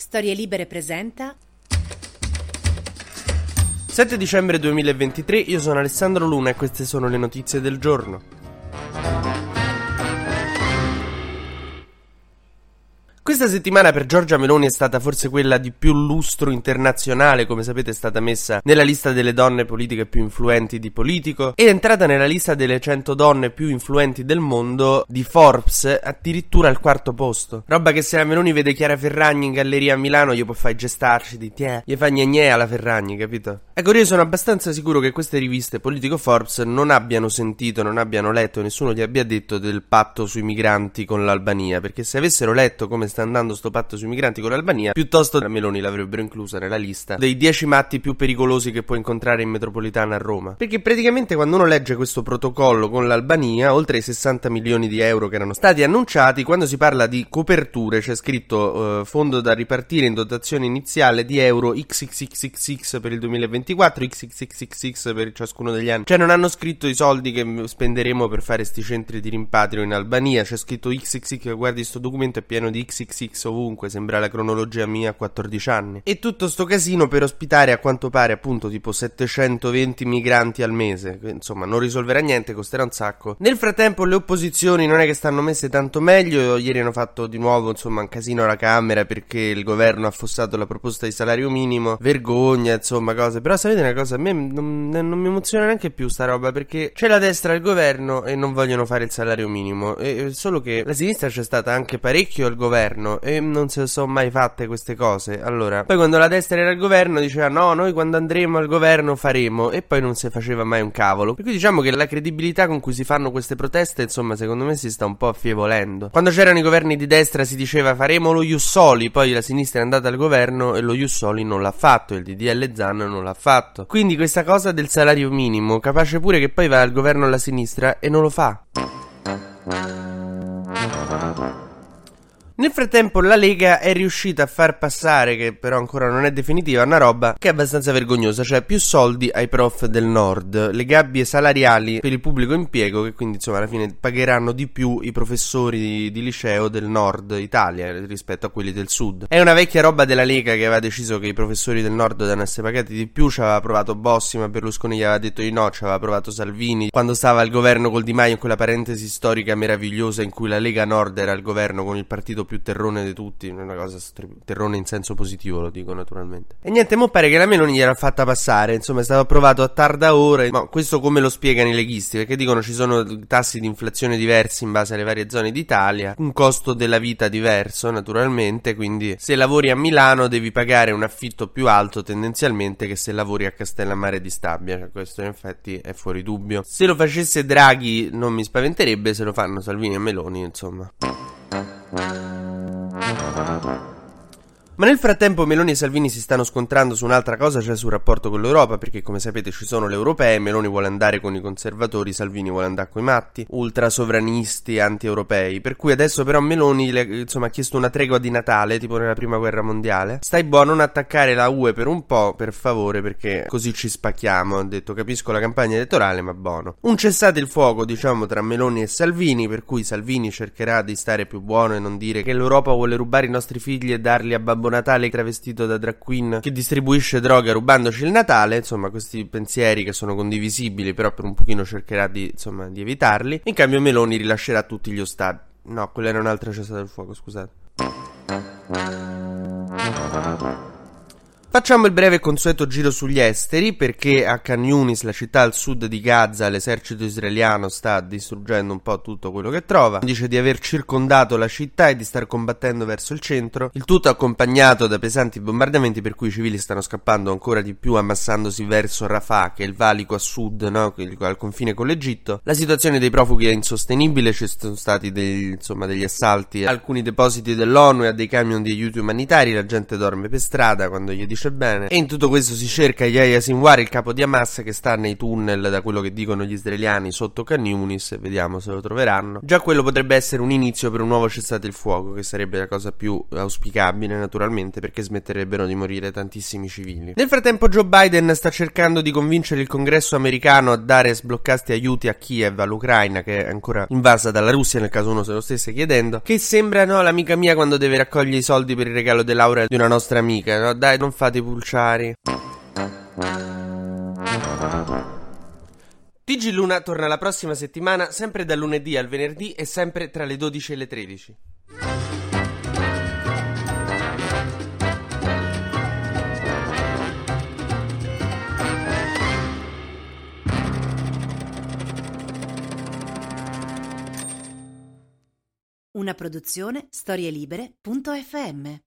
Storie Libere presenta 7 dicembre 2023, io sono Alessandro Luna e queste sono le notizie del giorno. Questa settimana per Giorgia Meloni è stata forse quella di più lustro internazionale, come sapete è stata messa nella lista delle donne politiche più influenti di Politico ed è entrata nella lista delle 100 donne più influenti del mondo di Forbes addirittura al quarto posto. Roba che se la Meloni vede Chiara Ferragni in galleria a Milano gli può fare gestarci di tiè, gli fa gne alla Ferragni, capito? Ecco, io sono abbastanza sicuro che queste riviste Politico Forbes non abbiano sentito, non abbiano letto, nessuno gli abbia detto del patto sui migranti con l'Albania, perché se avessero letto come sta sta andando sto patto sui migranti con l'Albania, piuttosto la Meloni l'avrebbero inclusa nella lista dei 10 matti più pericolosi che può incontrare in metropolitana a Roma. Perché praticamente quando uno legge questo protocollo con l'Albania, oltre ai 60 milioni di euro che erano stati annunciati, quando si parla di coperture c'è scritto uh, fondo da ripartire in dotazione iniziale di euro XXXX per il 2024, XXXX per ciascuno degli anni. Cioè non hanno scritto i soldi che spenderemo per fare sti centri di rimpatrio in Albania, c'è scritto XXX, guardi sto documento è pieno di XXX XX ovunque, sembra la cronologia mia a 14 anni. E tutto sto casino per ospitare a quanto pare appunto tipo 720 migranti al mese, insomma non risolverà niente, costerà un sacco. Nel frattempo le opposizioni non è che stanno messe tanto meglio, ieri hanno fatto di nuovo insomma un casino alla Camera perché il governo ha affossato la proposta di salario minimo, vergogna insomma cose, però sapete una cosa, a me non, non mi emoziona neanche più sta roba perché c'è la destra al governo e non vogliono fare il salario minimo, e, solo che la sinistra c'è stata anche parecchio al governo governo e non si sono mai fatte queste cose. Allora, poi quando la destra era al governo diceva no, noi quando andremo al governo faremo e poi non si faceva mai un cavolo. Per cui diciamo che la credibilità con cui si fanno queste proteste, insomma, secondo me si sta un po' affievolendo. Quando c'erano i governi di destra si diceva faremo lo Jussoli, poi la sinistra è andata al governo e lo Jussoli non l'ha fatto, il DDL Zan non l'ha fatto. Quindi questa cosa del salario minimo, capace pure che poi va al governo alla sinistra e non lo fa. Nel frattempo la Lega è riuscita a far passare, che però ancora non è definitiva, una roba che è abbastanza vergognosa, cioè più soldi ai prof del nord, le gabbie salariali per il pubblico impiego che quindi insomma alla fine pagheranno di più i professori di, di liceo del nord Italia rispetto a quelli del sud. È una vecchia roba della Lega che aveva deciso che i professori del nord devono essere pagati di più, ci aveva provato Bossi ma Berlusconi gli aveva detto di no, ci aveva provato Salvini quando stava al governo col Di Maio in quella parentesi storica meravigliosa in cui la Lega Nord era al governo con il partito più terrone di tutti, una cosa terrone in senso positivo lo dico naturalmente. E niente, mo pare che la Meloni gliel'ha fatta passare, insomma è stato approvato a tarda ora, ma questo come lo spiegano i leghisti? Perché dicono ci sono tassi di inflazione diversi in base alle varie zone d'Italia, un costo della vita diverso naturalmente, quindi se lavori a Milano devi pagare un affitto più alto tendenzialmente che se lavori a Castellammare di Stabia, questo in effetti è fuori dubbio. Se lo facesse Draghi non mi spaventerebbe, se lo fanno Salvini e Meloni insomma. Thank. Ma nel frattempo Meloni e Salvini si stanno scontrando su un'altra cosa, cioè sul rapporto con l'Europa, perché come sapete ci sono le europee, Meloni vuole andare con i conservatori, Salvini vuole andare con i matti, ultra sovranisti, anti-europei, per cui adesso però Meloni le, insomma, ha chiesto una tregua di Natale, tipo nella prima guerra mondiale. Stai buono a non attaccare la UE per un po', per favore, perché così ci spacchiamo, ha detto capisco la campagna elettorale, ma buono. Un cessate il fuoco, diciamo, tra Meloni e Salvini, per cui Salvini cercherà di stare più buono e non dire che l'Europa vuole rubare i nostri figli e darli a Babbo Natale travestito da drag queen che distribuisce droga rubandoci il Natale, insomma questi pensieri che sono condivisibili però per un pochino cercherà di, insomma, di evitarli, in cambio Meloni rilascerà tutti gli ostaggi. No, quella era un'altra cessata del fuoco, scusate. Facciamo il breve e consueto giro sugli esteri perché a Khan Yunis, la città al sud di Gaza, l'esercito israeliano sta distruggendo un po' tutto quello che trova. Dice di aver circondato la città e di star combattendo verso il centro, il tutto accompagnato da pesanti bombardamenti per cui i civili stanno scappando ancora di più ammassandosi verso Rafah, che è il valico a sud, no? al confine con l'Egitto. La situazione dei profughi è insostenibile, ci sono stati degli, insomma, degli assalti a alcuni depositi dell'ONU e a dei camion di aiuti umanitari, la gente dorme per strada quando gli dice finisce bene. E in tutto questo si cerca Yahya Sinwar, il capo di Hamas, che sta nei tunnel, da quello che dicono gli israeliani, sotto Khan Yunis, e vediamo se lo troveranno. Già quello potrebbe essere un inizio per un nuovo cessate il fuoco, che sarebbe la cosa più auspicabile, naturalmente, perché smetterebbero di morire tantissimi civili. Nel frattempo Joe Biden sta cercando di convincere il congresso americano a dare sbloccati aiuti a Kiev, all'Ucraina, che è ancora invasa dalla Russia, nel caso uno se lo stesse chiedendo, che sembra, no, l'amica mia quando deve raccogliere i soldi per il regalo di laurea di una nostra amica, no? Dai, non fate pulciari. TG Luna torna la prossima settimana, sempre dal lunedì al venerdì e sempre tra le 12 e le 13. Una produzione storielibere.fm